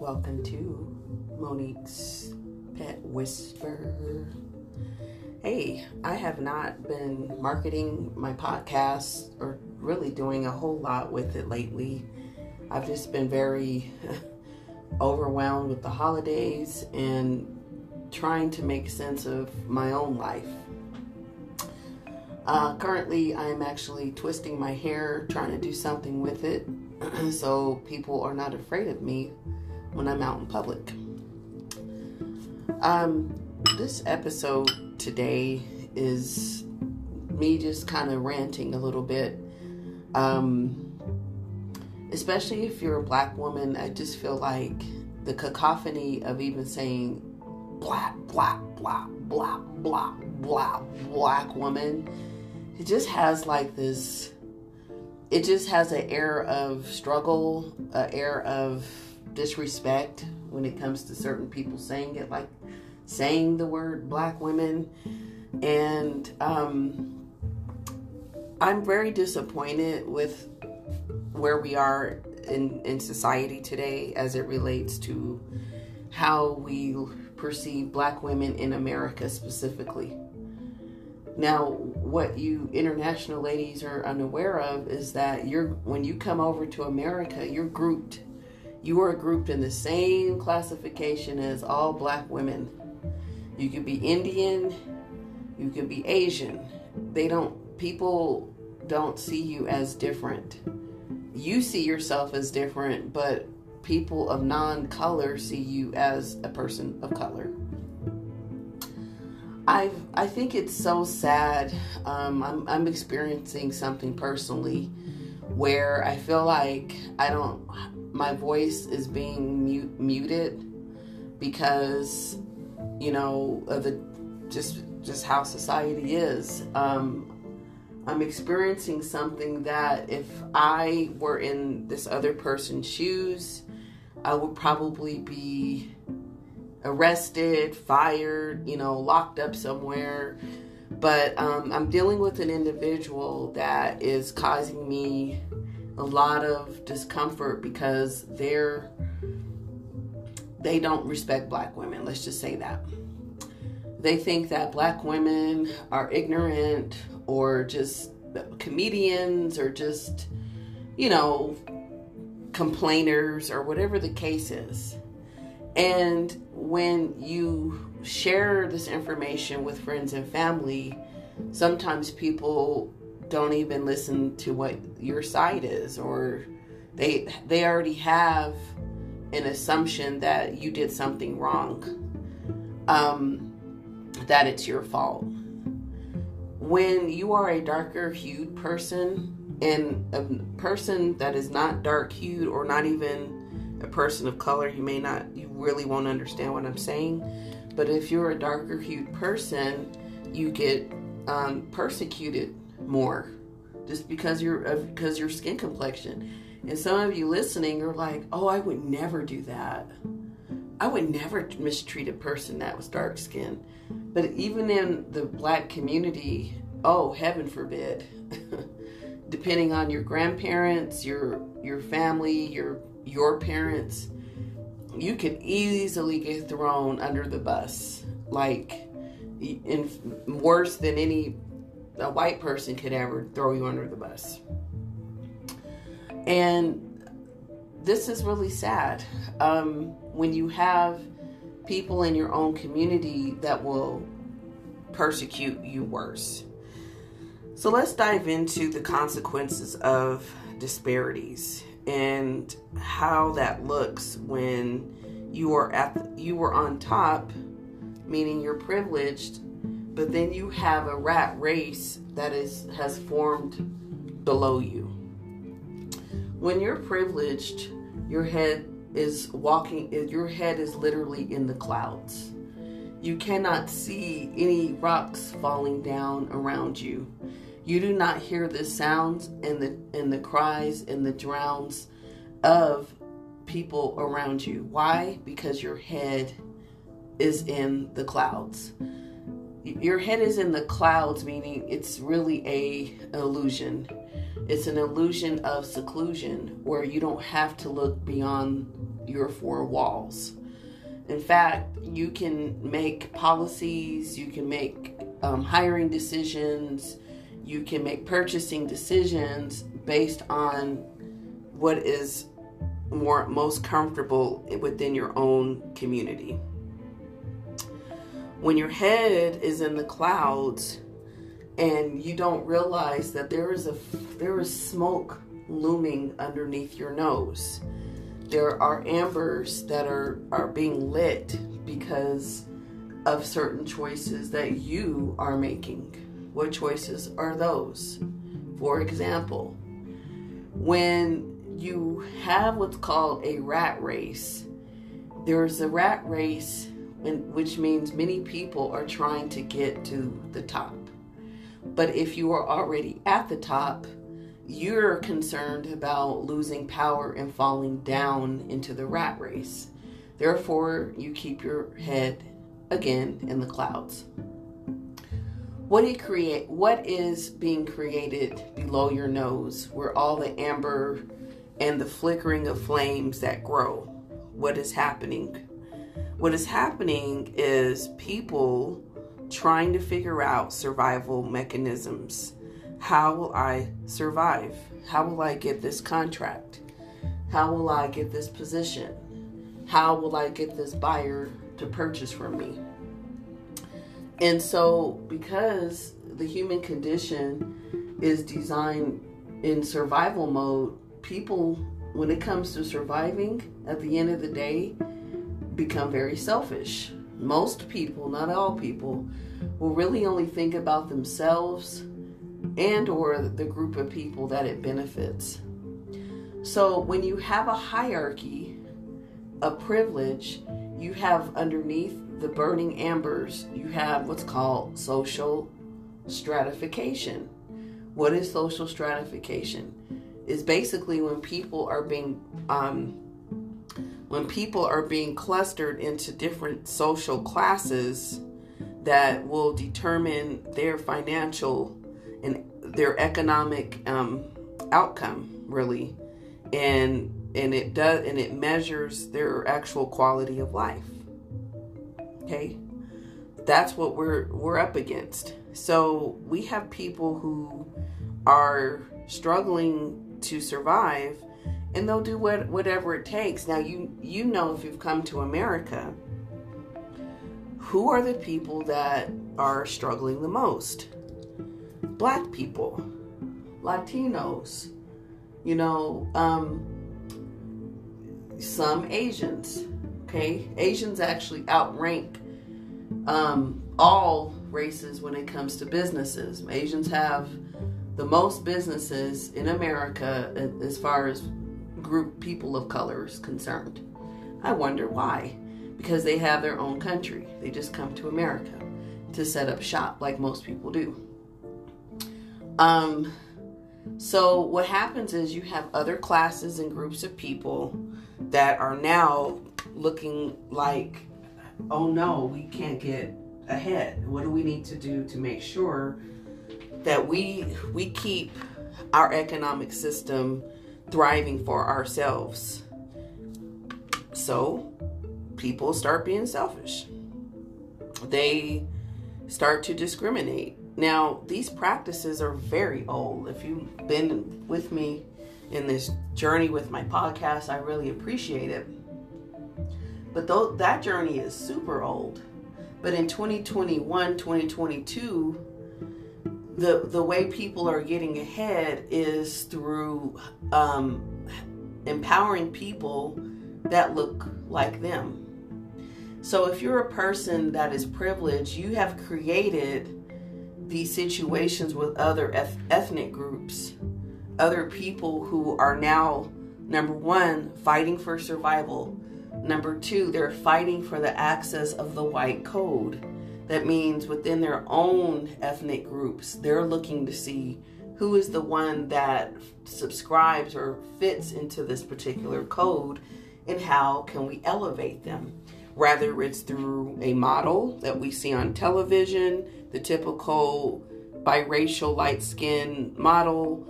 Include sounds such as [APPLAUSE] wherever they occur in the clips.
welcome to Monique's Pet Whisper. Hey, I have not been marketing my podcast or really doing a whole lot with it lately. I've just been very [LAUGHS] overwhelmed with the holidays and trying to make sense of my own life. Uh, currently, I'm actually twisting my hair, trying to do something with it [CLEARS THROAT] so people are not afraid of me when I'm out in public. Um, this episode today is me just kind of ranting a little bit. Um, especially if you're a black woman, I just feel like the cacophony of even saying black, black, black, black, black, black, black woman, it just has like this, it just has an air of struggle, an air of disrespect when it comes to certain people saying it, like saying the word black women. And um, I'm very disappointed with where we are in, in society today as it relates to how we perceive black women in America specifically. Now, what you international ladies are unaware of is that you're when you come over to America, you're grouped you are grouped in the same classification as all black women. You could be Indian, you could be Asian. They don't, people don't see you as different. You see yourself as different, but people of non color see you as a person of color. I I think it's so sad. Um, I'm I'm experiencing something personally where I feel like I don't my voice is being mute, muted because you know of the just just how society is. Um, i'm experiencing something that if i were in this other person's shoes i would probably be arrested fired you know locked up somewhere. But um, i'm dealing with an individual that is causing me a lot of discomfort because they're they don't respect black women let's just say that. They think that black women are ignorant or just comedians or just you know complainers or whatever the case is. And when you share this information with friends and family sometimes people don't even listen to what your side is or they they already have an assumption that you did something wrong um, that it's your fault. When you are a darker hued person and a person that is not dark hued or not even a person of color you may not you really won't understand what i'm saying but if you're a darker hued person you get um, persecuted more just because you're uh, because your skin complexion. And some of you listening are like, "Oh, I would never do that. I would never mistreat a person that was dark skinned." But even in the black community, oh, heaven forbid. [LAUGHS] Depending on your grandparents, your your family, your your parents, you could easily get thrown under the bus. Like in worse than any a white person could ever throw you under the bus. And this is really sad um, when you have people in your own community that will persecute you worse. So let's dive into the consequences of disparities and how that looks when you are at the, you were on top, meaning you're privileged but then you have a rat race that is has formed below you. When you're privileged, your head is walking your head is literally in the clouds. You cannot see any rocks falling down around you. You do not hear the sounds and the and the cries and the drowns of people around you. Why? Because your head is in the clouds your head is in the clouds, meaning it's really a illusion. It's an illusion of seclusion where you don't have to look beyond your four walls. In fact, you can make policies, you can make um, hiring decisions, you can make purchasing decisions based on what is more most comfortable within your own community. When your head is in the clouds and you don't realize that there is a there is smoke looming underneath your nose. There are ambers that are are being lit because of certain choices that you are making. What choices are those? For example, when you have what's called a rat race. There's a rat race, which means many people are trying to get to the top. But if you are already at the top, you're concerned about losing power and falling down into the rat race. Therefore, you keep your head again in the clouds. What do you create? What is being created below your nose, where all the amber and the flickering of flames that grow. What is happening? What is happening is people trying to figure out survival mechanisms. How will I survive? How will I get this contract? How will I get this position? How will I get this buyer to purchase from me? And so, because the human condition is designed in survival mode, people, when it comes to surviving, at the end of the day, become very selfish. Most people, not all people, will really only think about themselves and or the group of people that it benefits. So when you have a hierarchy of privilege, you have underneath the burning ambers, you have what's called social stratification. What is social stratification? is basically when people are being um, when people are being clustered into different social classes that will determine their financial and their economic um, outcome really. And and it does and it measures their actual quality of life. Okay? That's what we're we're up against. So we have people who are struggling to survive and they'll do what, whatever it takes. Now you you know if you've come to America, who are the people that are struggling the most? Black people, Latinos, you know, um, some Asians. Okay, Asians actually outrank um, all races when it comes to businesses. Asians have the most businesses in America as far as group people of color is concerned. I wonder why. Because they have their own country. They just come to America to set up shop like most people do. Um, so what happens is you have other classes and groups of people that are now looking like, oh no, we can't get ahead. What do we need to do to make sure that we we keep our economic system thriving for ourselves. So people start being selfish. They start to discriminate. Now, these practices are very old. If you've been with me in this journey with my podcast, I really appreciate it. But though that journey is super old. But in 2021, 2022, the the way people are getting ahead is through um, empowering people that look like them. So if you're a person that is privileged, you have created these situations with other eth- ethnic groups, other people who are now number 1 fighting for survival. Number 2, they're fighting for the access of the white code that means within their own ethnic groups, they're looking to see who is the one that subscribes or fits into this particular code and how can we elevate them. Rather, it's through a model that we see on television, the typical biracial light skinned model,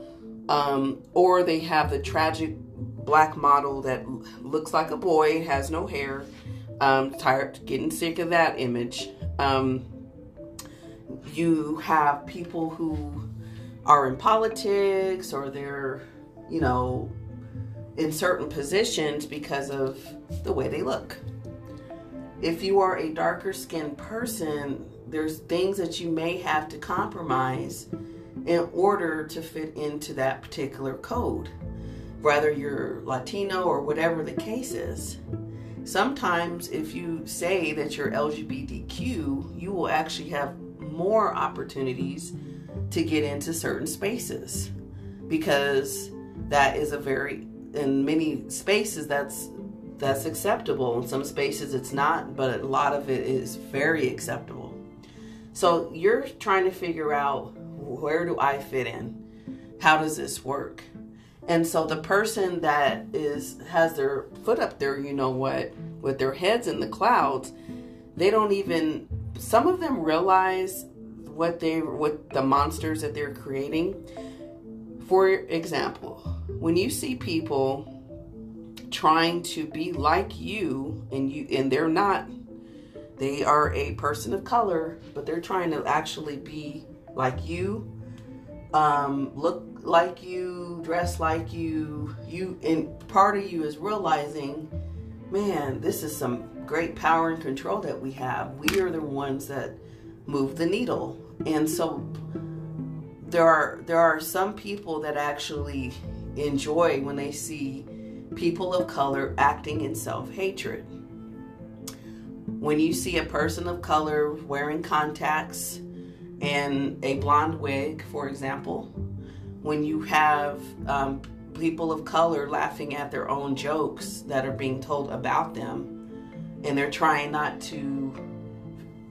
um, or they have the tragic black model that looks like a boy, has no hair. Um, tired, getting sick of that image. Um, you have people who are in politics or they're, you know, in certain positions because of the way they look. If you are a darker skinned person, there's things that you may have to compromise in order to fit into that particular code, whether you're Latino or whatever the case is. Sometimes, if you say that you're LGBTQ, you will actually have more opportunities to get into certain spaces because that is a very in many spaces that's that's acceptable. In some spaces it's not but a lot of it is very acceptable. So you're trying to figure out where do i fit in? How does this work and so the person that is has their foot up there you know what with their heads in the clouds they don't even some of them realize what they what the monsters that they're creating. For example when you see people trying to be like you and you and they're not they are a person of color but they're trying to actually be like you um, look like you dress like you you and part of you is realizing man this is some great power and control that we have we are the ones that move the needle and so there are there are some people that actually enjoy when they see people of color acting in self hatred. When you see a person of color wearing contacts and a blonde wig, for example, when you have um, people of color laughing at their own jokes that are being told about them, and they're trying not to,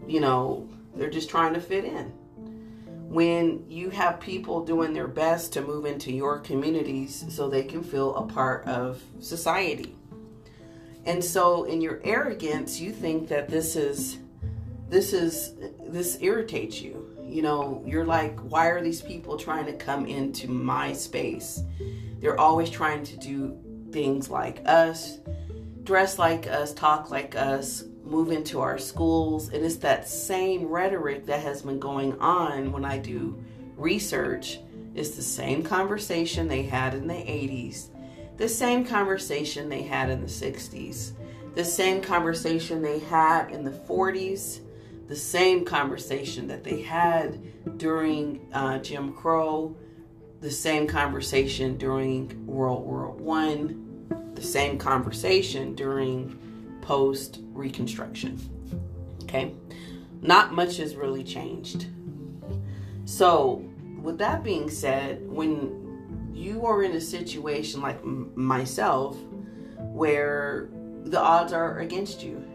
you know, they're just trying to fit in when you have people doing their best to move into your communities so they can feel a part of society. And so in your arrogance, you think that this is this is this irritates you. You know, you're like, why are these people trying to come into my space? They're always trying to do things like us, dress like us, talk like us, move into our schools. And it's that same rhetoric that has been going on when I do research. It's the same conversation they had in the 80s, the same conversation they had in the 60s, the same conversation they had in the 40s, the same conversation that they had during uh, Jim Crow, the same conversation during World War One, the same conversation during post Reconstruction. Okay, not much has really changed. So, with that being said, when you are in a situation like m- myself where the odds are against you,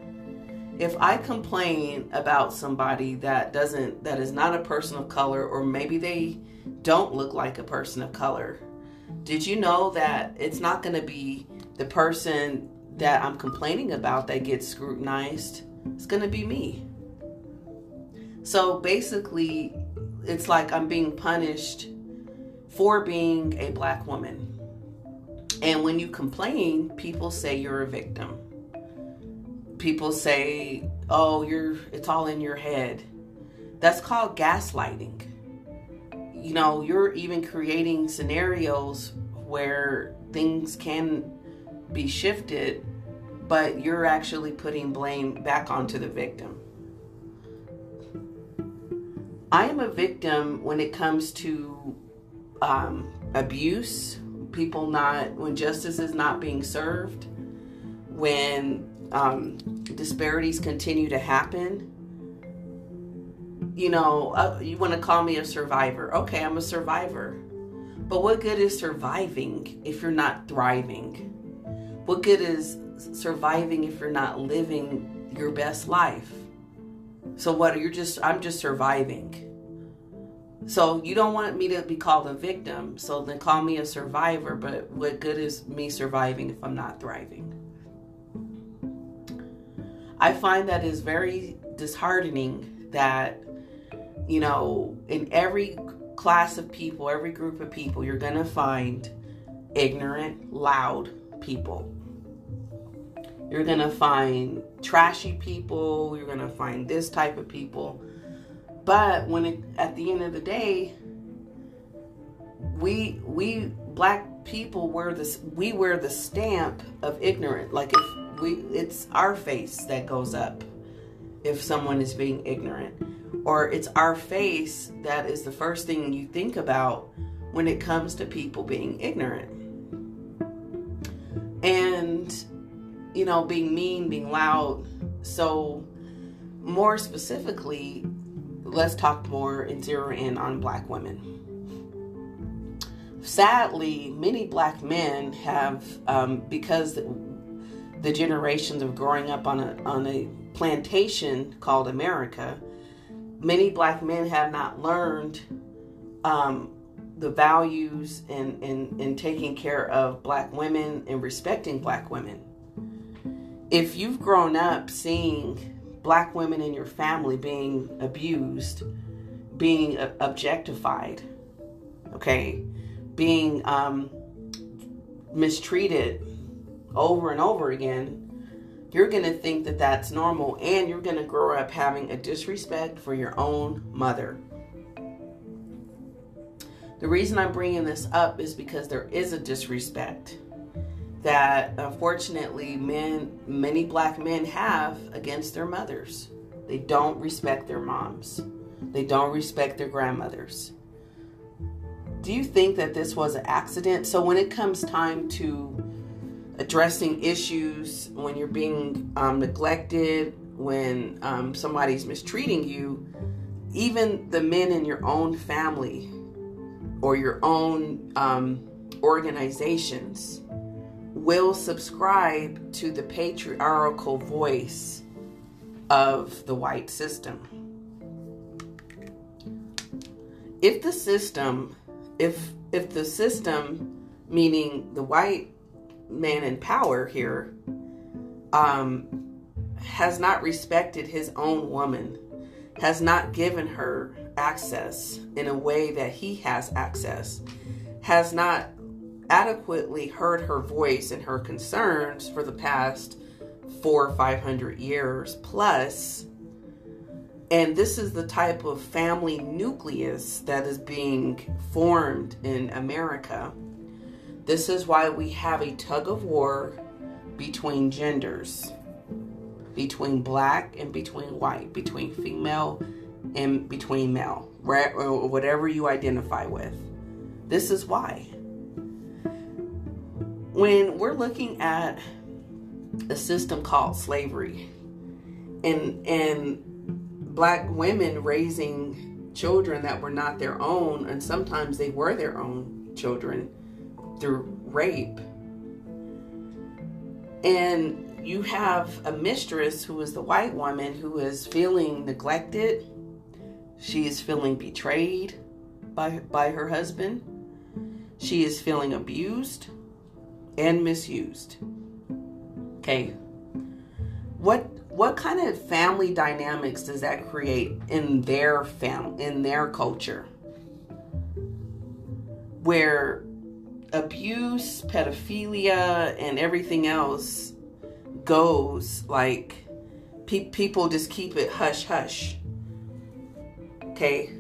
if I complain about somebody that doesn't, that is not a person of color, or maybe they don't look like a person of color, did you know that it's not going to be the person that I'm complaining about that gets scrutinized, it's going to be me. So basically, it's like I'm being punished for being a black woman. And when you complain, people say you're a victim. People say, "Oh, you're it's all in your head." That's called gaslighting. You know, you're even creating scenarios where things can be shifted, but you're actually putting blame back onto the victim. I am a victim when it comes to um, abuse, people not, when justice is not being served, when um, disparities continue to happen. You know, uh, you want to call me a survivor. Okay, I'm a survivor. But what good is surviving if you're not thriving? What good is surviving if you're not living your best life? So what you're just I'm just surviving. So you don't want me to be called a victim, so then call me a survivor, but what good is me surviving if I'm not thriving? I find that is very disheartening that, you know, in every class of people, every group of people, you're going to find ignorant, loud people. You're going to find trashy people. You're going to find this type of people. But when it, at the end of the day, we we black people wear this we wear the stamp of ignorant like if we it's our face that goes up if someone is being ignorant. Or it's our face that is the first thing you think about when it comes to people being ignorant. And you know being mean being loud. So more specifically let's talk more and zero in on black women. Sadly, many black men have, um, because the generations of growing up on a on a plantation called America, many black men have not learned um, the values and, and, and taking care of black women and respecting black women. If you've grown up seeing black women in your family being abused, being objectified, okay, being um, mistreated over and over again, you're going to think that that's normal and you're going to grow up having a disrespect for your own mother. The reason I'm bringing this up is because there is a disrespect that unfortunately men many black men have against their mothers. They don't respect their moms. They don't respect their grandmothers do you think that this was an accident? So when it comes time to addressing issues, when you're being um, neglected, when um, somebody's mistreating you, even the men in your own family or your own um, organizations will subscribe to the patriarchal voice of the white system. If the system if if the system, meaning the white man in power here, um, has not respected his own woman, has not given her access in a way that he has access, has not adequately heard her voice and her concerns for the past four or five hundred years plus. plus and this is the type of family nucleus that is being formed in America. This is why we have a tug of war between genders, between black and between white, between female and between male, right? or whatever you identify with. This is why. When we're looking at a system called slavery, and and black women raising children that were not their own, and sometimes they were their own children through rape. And you have a mistress who is the white woman who is feeling neglected. She is feeling betrayed by, by her husband. She is feeling abused and misused. Okay. What what kind of family dynamics does that create in their family in their culture where abuse pedophilia and everything else goes like pe- people just keep it hush hush. Okay?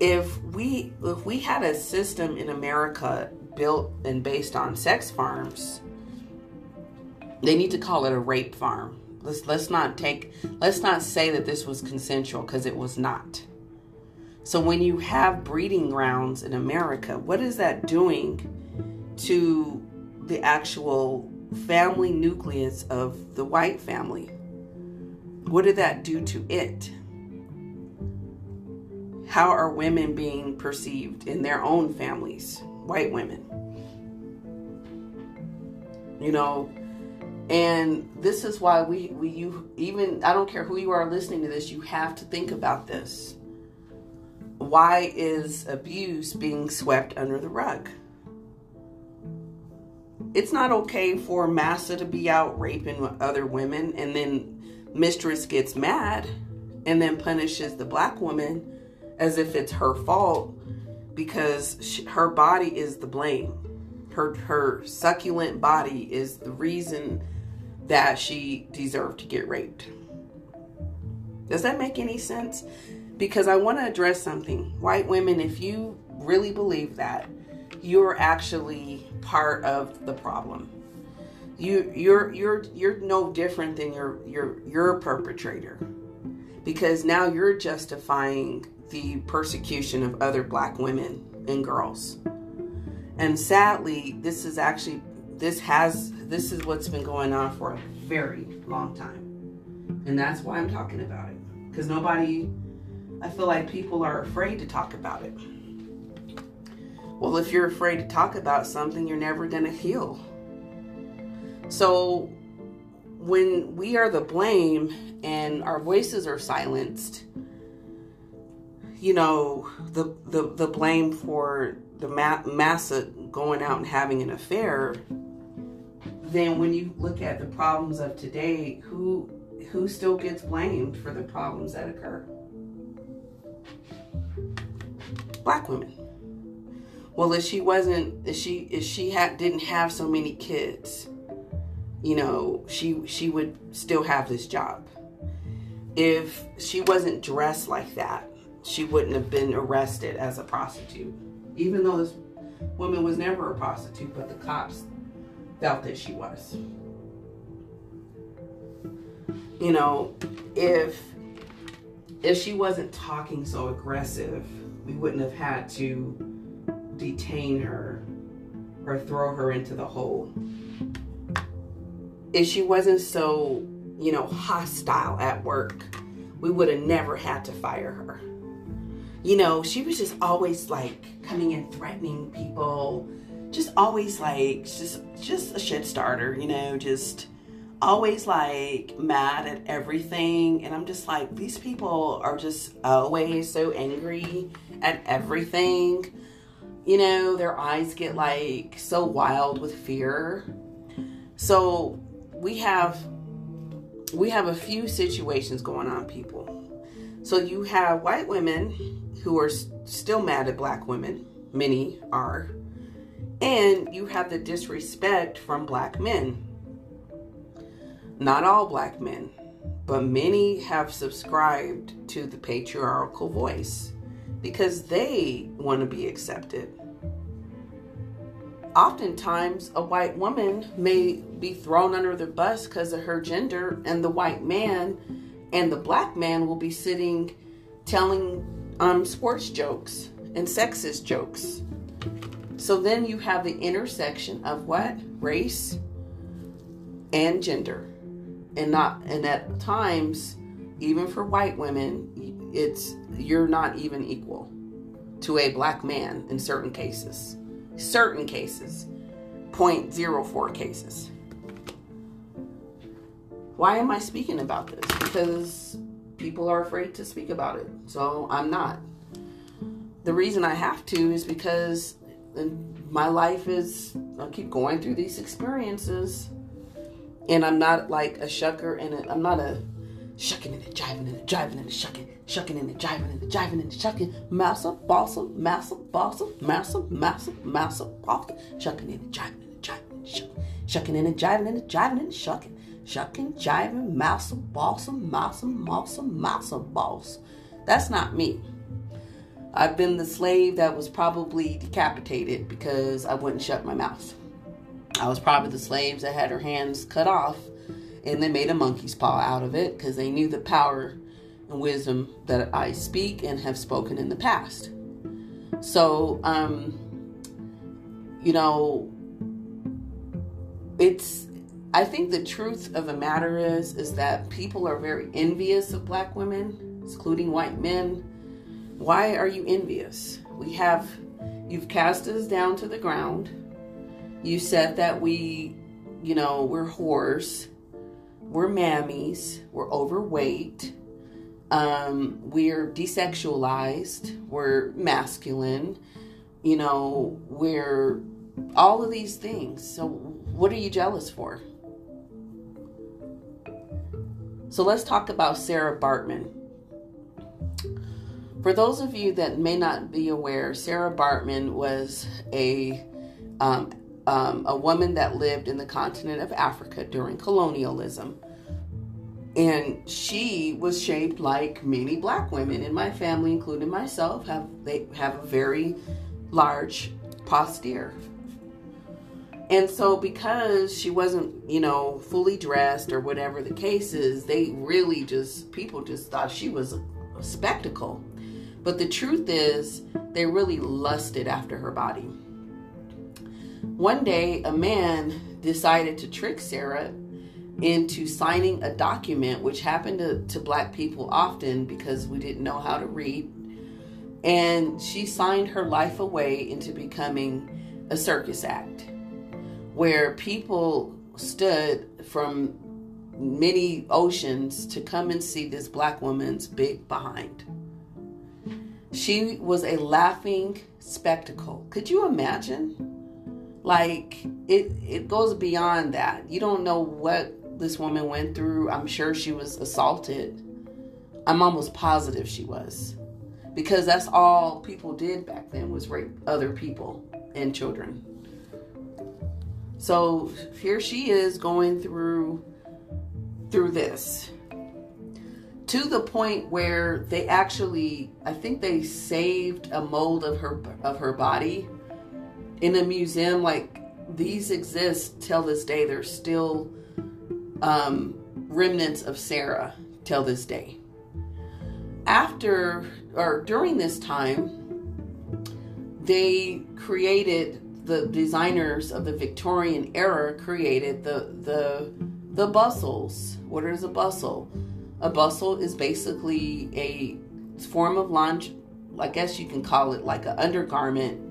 If we if we had a system in america built and based on sex farms they need to call it a rape farm. Let's let's not take let's not say that this was consensual because it was not. So when you have breeding grounds in America, what is that doing to the actual family nucleus of the white family? What did that do to it? How are women being perceived in their own families? White women. You know, and this is why we, we you even I don't care who you are listening to this, you have to think about this. Why is abuse being swept under the rug? it's not okay for Massa to be out raping other women and then mistress gets mad and then punishes the black woman as if it's her fault because she, her body is the blame. Her her succulent body is the reason that she deserved to get raped. Does that make any sense? Because I want to address something. White women, if you really believe that, you're actually part of the problem. You you're you're you're no different than your your your perpetrator. Because now you're justifying the persecution of other black women and girls. And sadly, this is actually this has this is what's been going on for a very long time. And that's why I'm talking about it. Because nobody I feel like people are afraid to talk about it. Well, if you're afraid to talk about something, you're never going to heal. So, when we are the blame and our voices are silenced, you know, the the, the blame for the ma- massa going out and having an affair, then when you look at the problems of today, who who still gets blamed for the problems that occur? Black women. Well, if she wasn't, if she if she had didn't have so many kids, you know, she she would still have this job. If she wasn't dressed like that, she wouldn't have been arrested as a prostitute. Even though this woman was never a prostitute, but the cops felt that she was. You know, if if she wasn't talking so aggressive, we wouldn't have had to detain her or throw her into the hole. If she wasn't so, you know, hostile at work, we would have never had to fire her. You know, she was just always like coming and threatening people, just always like just just a shit starter, you know, just always like mad at everything and I'm just like these people are just always so angry at everything you know, their eyes get like so wild with fear. So we have we have a few situations going on people. So you have white women who are still mad at black women, many are. And you have the disrespect from black men. Not all black men, but many have subscribed to the patriarchal voice because they want to be accepted. Oftentimes, a white woman may be thrown under the bus because of her gender, and the white man and the black man will be sitting telling um, sports jokes and sexist jokes. So then you have the intersection of what? Race and gender. And not and at times, even for white women, it's you're not even equal to a black man in certain cases. Certain cases. 0.04 cases. Why am I speaking about this? Because people are afraid to speak about it. So I'm not. The reason I have to is because uh, my life is, I keep going through these experiences. And I'm not like a shucker and I'm not a shucking and a jiving and a jiving and a shucking, shucking and a jiving and a jiving and a shucking, massa, bossa, massa, bossa, massa, massa, massa, bossa, shucking and a jiving and a jiving and a shucking, shucking and a jiving and a jiving and a shucking, shucking, jiving, massa, bossa, massa, massa, massa, boss. That's not me. I've been the slave that was probably decapitated because I wouldn't shut my mouth. I was probably the slaves that had her hands cut off and they made a monkey's paw out of it because they knew the power and wisdom that I speak and have spoken in the past. So, um, you know, it's. I think the truth of the matter is is that people are very envious of black women, including white men. Why are you envious? We have you've cast us down to the ground. You said that we, you know, we're whores we're mammies, we're overweight, um, we're desexualized, we're masculine, you know, we're all of these things. So, what are you jealous for? So, let's talk about Sarah Bartman. For those of you that may not be aware, Sarah Bartman was a um, um, a woman that lived in the continent of Africa during colonialism. And she was shaped like many black women in my family, including myself, have they have a very large posterior. And so because she wasn't, you know, fully dressed or whatever the case is, they really just people just thought she was a, a spectacle. But the truth is, they really lusted after her body. One day, a man decided to trick Sarah into signing a document, which happened to, to black people often because we didn't know how to read. And she signed her life away into becoming a circus act where people stood from many oceans to come and see this black woman's big behind. She was a laughing spectacle. Could you imagine? Like it it goes beyond that. You don't know what this woman went through. I'm sure she was assaulted. I'm almost positive she was. Because that's all people did back then was rape other people and children. So here she is going through through this to the point where they actually I think they saved a mold of her of her body in a museum like these exist till this day there's still um, remnants of Sarah till this day. After or during this time, they created the designers of the Victorian era created the the the bustles. What is a bustle? A bustle is basically a form of lunch. I guess you can call it like an undergarment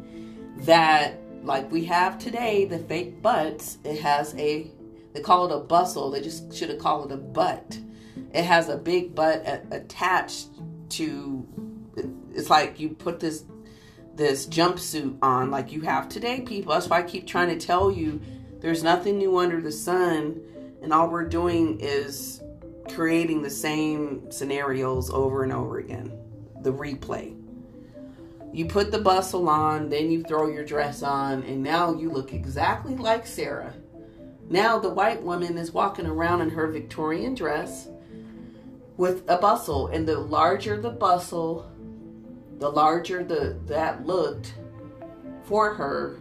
that, like we have today, the fake butts. It has a they call it a bustle. They just should have called it a butt. It has a big butt a- attached to. It's like you put this this jumpsuit on, like you have today, people. That's why I keep trying to tell you, there's nothing new under the sun, and all we're doing is creating the same scenarios over and over again. The replay. You put the bustle on, then you throw your dress on, and now you look exactly like Sarah. Now the white woman is walking around in her Victorian dress with a bustle, and the larger the bustle, the larger the that looked for her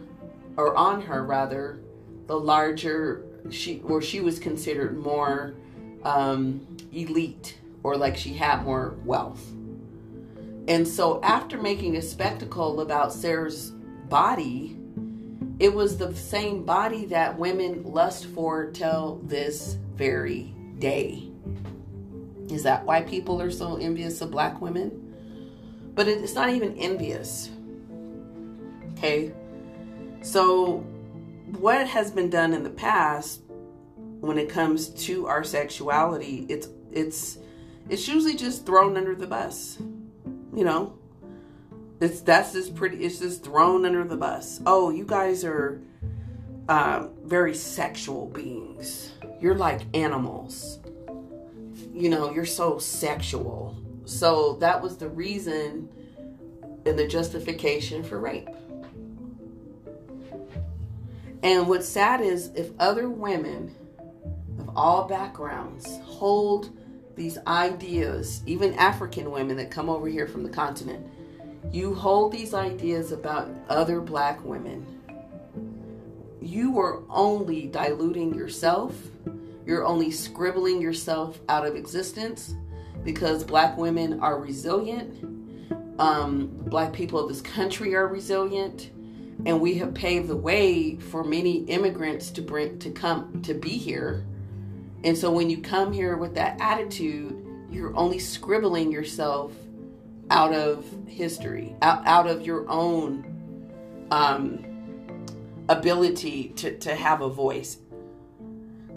or on her rather, the larger she or she was considered more um, elite or like she had more wealth. And so after making a spectacle about Sarah's body, it was the same body that women lust for till this very day. Is that why people are so envious of black women? But it's not even envious. Okay? So, what has been done in the past when it comes to our sexuality, it's it's it's usually just thrown under the bus. You know, it's that's just pretty. It's just thrown under the bus. Oh, you guys are uh, very sexual beings. You're like animals. You know, you're so sexual. So that was the reason and the justification for rape. And what's sad is if other women of all backgrounds hold these ideas, even African women that come over here from the continent, you hold these ideas about other black women, you are only diluting yourself. You're only scribbling yourself out of existence because black women are resilient. Um, black people of this country are resilient, and we have paved the way for many immigrants to bring to come to be here. And so when you come here with that attitude, you're only scribbling yourself out of history, out, out of your own um, ability to, to have a voice.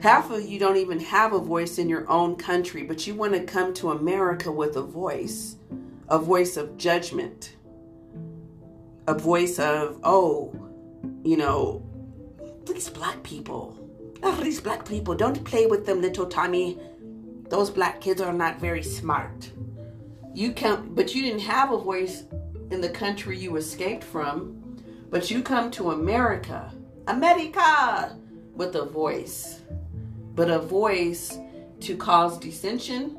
Half of you don't even have a voice in your own country, but you want to come to America with a voice, a voice of judgment, a voice of, oh, you know, these black people. Oh, these black people, don't play with them, little Tommy. Those black kids are not very smart. You come, but you didn't have a voice in the country you escaped from. But you come to America, America, with a voice. But a voice to cause dissension,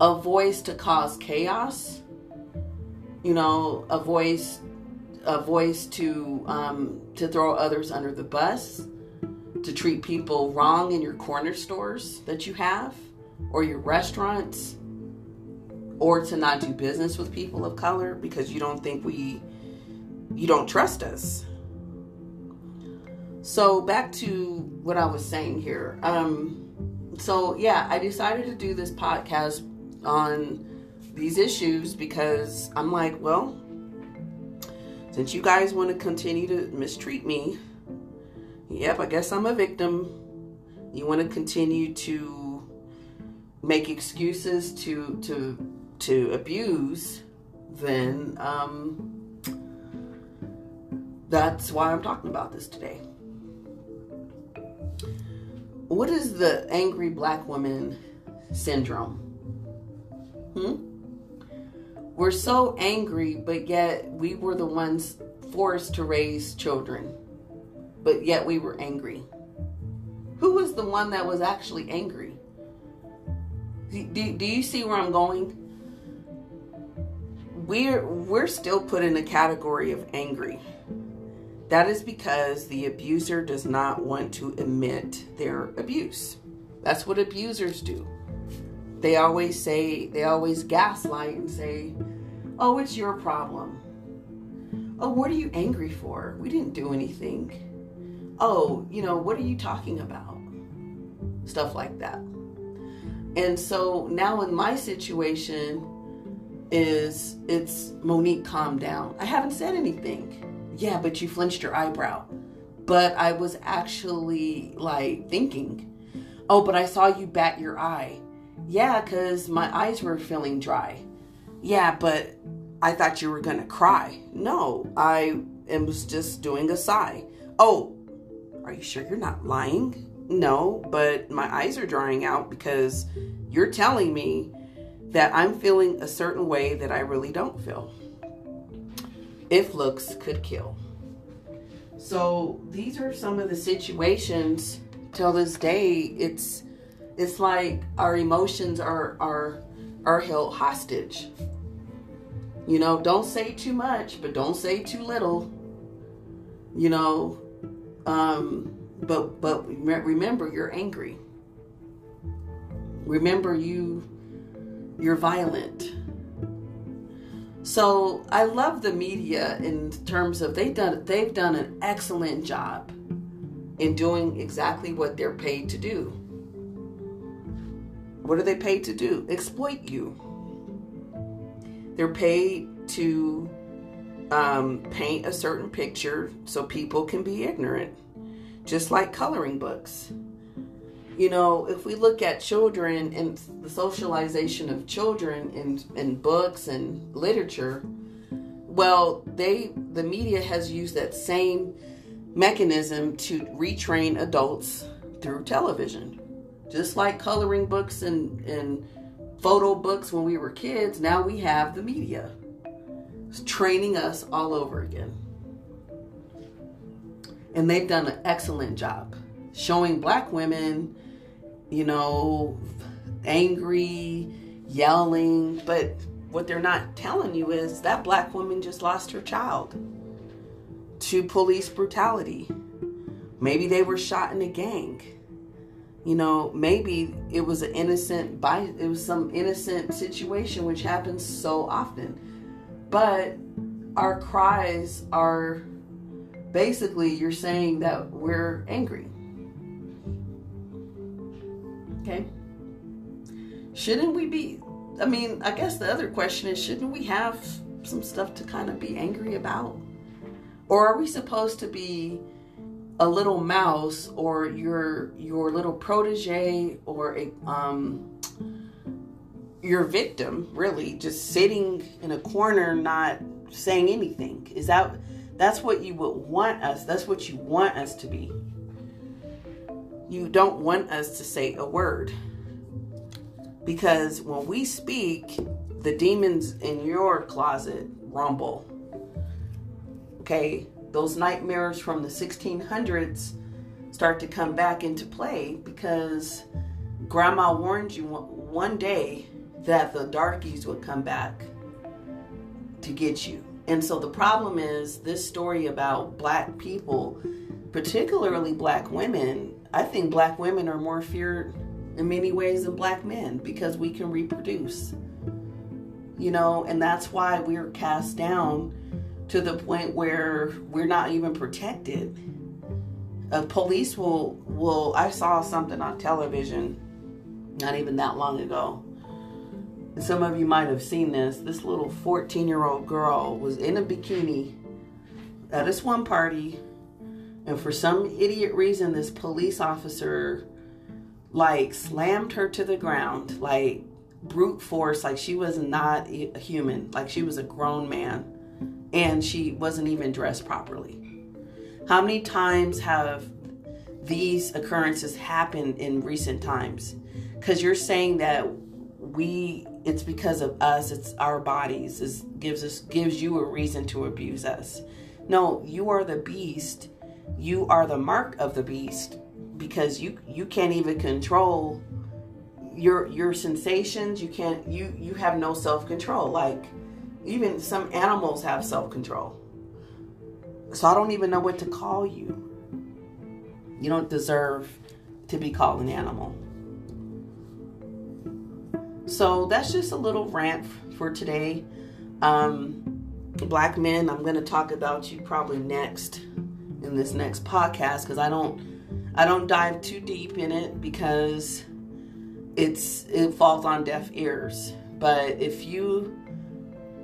a voice to cause chaos, you know, a voice a voice to um, to throw others under the bus, to treat people wrong in your corner stores that you have, or your restaurants, or to not do business with people of color because you don't think we, you don't trust us. So back to what I was saying here. Um, so yeah, I decided to do this podcast on these issues because I'm like, well, since you guys want to continue to mistreat me, yep, I guess I'm a victim. You want to continue to make excuses to to to abuse, then um, that's why I'm talking about this today. What is the angry black woman syndrome? Hmm? We're so angry, but yet we were the ones forced to raise children. But yet we were angry. Who was the one that was actually angry? Do, do you see where I'm going? We're we're still put in a category of angry. That is because the abuser does not want to admit their abuse. That's what abusers do they always say, they always gaslight and say, oh, it's your problem. Oh, what are you angry for? We didn't do anything. Oh, you know, what are you talking about? Stuff like that. And so now in my situation is it's Monique calm down. I haven't said anything. Yeah, but you flinched your eyebrow. But I was actually like thinking, "Oh, but I saw you bat your eye." Yeah, because my eyes were feeling dry. Yeah, but I thought you were going to cry. No, I was just doing a sigh. Oh, are you sure you're not lying? No, but my eyes are drying out because you're telling me that I'm feeling a certain way that I really don't feel. If looks could kill. So these are some of the situations till this day it's it's like our emotions are are are held hostage. You know, don't say too much, but don't say too little. You know, um, but but remember, you're angry. Remember, you you're violent. So I love the media in terms of they've done they've done an excellent job in doing exactly what they're paid to do. What are they paid to do? Exploit you. They're paid to um, paint a certain picture so people can be ignorant, just like coloring books. You know, if we look at children and the socialization of children in, in books and literature, well, they the media has used that same mechanism to retrain adults through television. Just like coloring books and, and photo books when we were kids, now we have the media. Training us all over again. And they've done an excellent job showing black women, you know, angry, yelling, but what they're not telling you is that black woman just lost her child to police brutality. Maybe they were shot in a gang you know maybe it was an innocent by it was some innocent situation which happens so often but our cries are basically you're saying that we're angry. Okay? Shouldn't we be i mean i guess the other question is shouldn't we have some stuff to kind of be angry about? Or are we supposed to be a little mouse or your your little protege or a um your victim really just sitting in a corner not saying anything is that That's what you would want us. That's what you want us to be. You don't want us to say a word. Because when we speak, the demons in your closet rumble. Okay, those nightmares from the 1600s start to come back into play because grandma warned you one day that the darkies would come back to get you. And so the problem is this story about black people, particularly black women, I think black women are more feared in many ways than black men because we can reproduce. You know, and that's why we're cast down to the point where we're not even protected. Uh, police will will I saw something on television not even that long ago. And some of you might have seen this. This little 14-year-old girl was in a bikini at this one party and for some idiot reason this police officer like slammed her to the ground like brute force like she was not a human like she was a grown man and she wasn't even dressed properly. How many times have these occurrences happened in recent times? Because you're saying that we it's because of us, it's our bodies, is gives us gives you a reason to abuse us. No, you are the beast. You are the mark of the beast because you you can't even control your your sensations. You can't you you have no self-control. Like even some animals have self control. So I don't even know what to call you. You don't deserve to be called an animal. So that's just a little rant for today. Um, black men, I'm going to talk about you probably next in this next podcast because I don't I don't dive too deep in it because it's it falls on deaf ears. But if you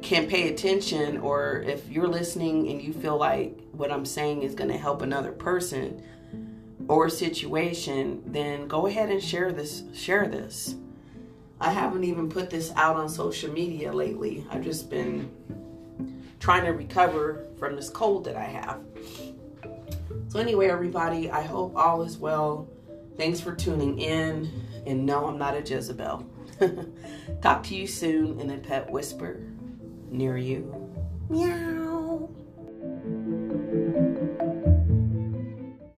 can pay attention or if you're listening and you feel like what I'm saying is going to help another person or situation, then go ahead and share this share this. I haven't even put this out on social media lately. I've just been trying to recover from this cold that I have. So anyway, everybody, I hope all is well. Thanks for tuning in. And no, I'm not a Jezebel. [LAUGHS] Talk to you soon in a pet whisper near you. Meow.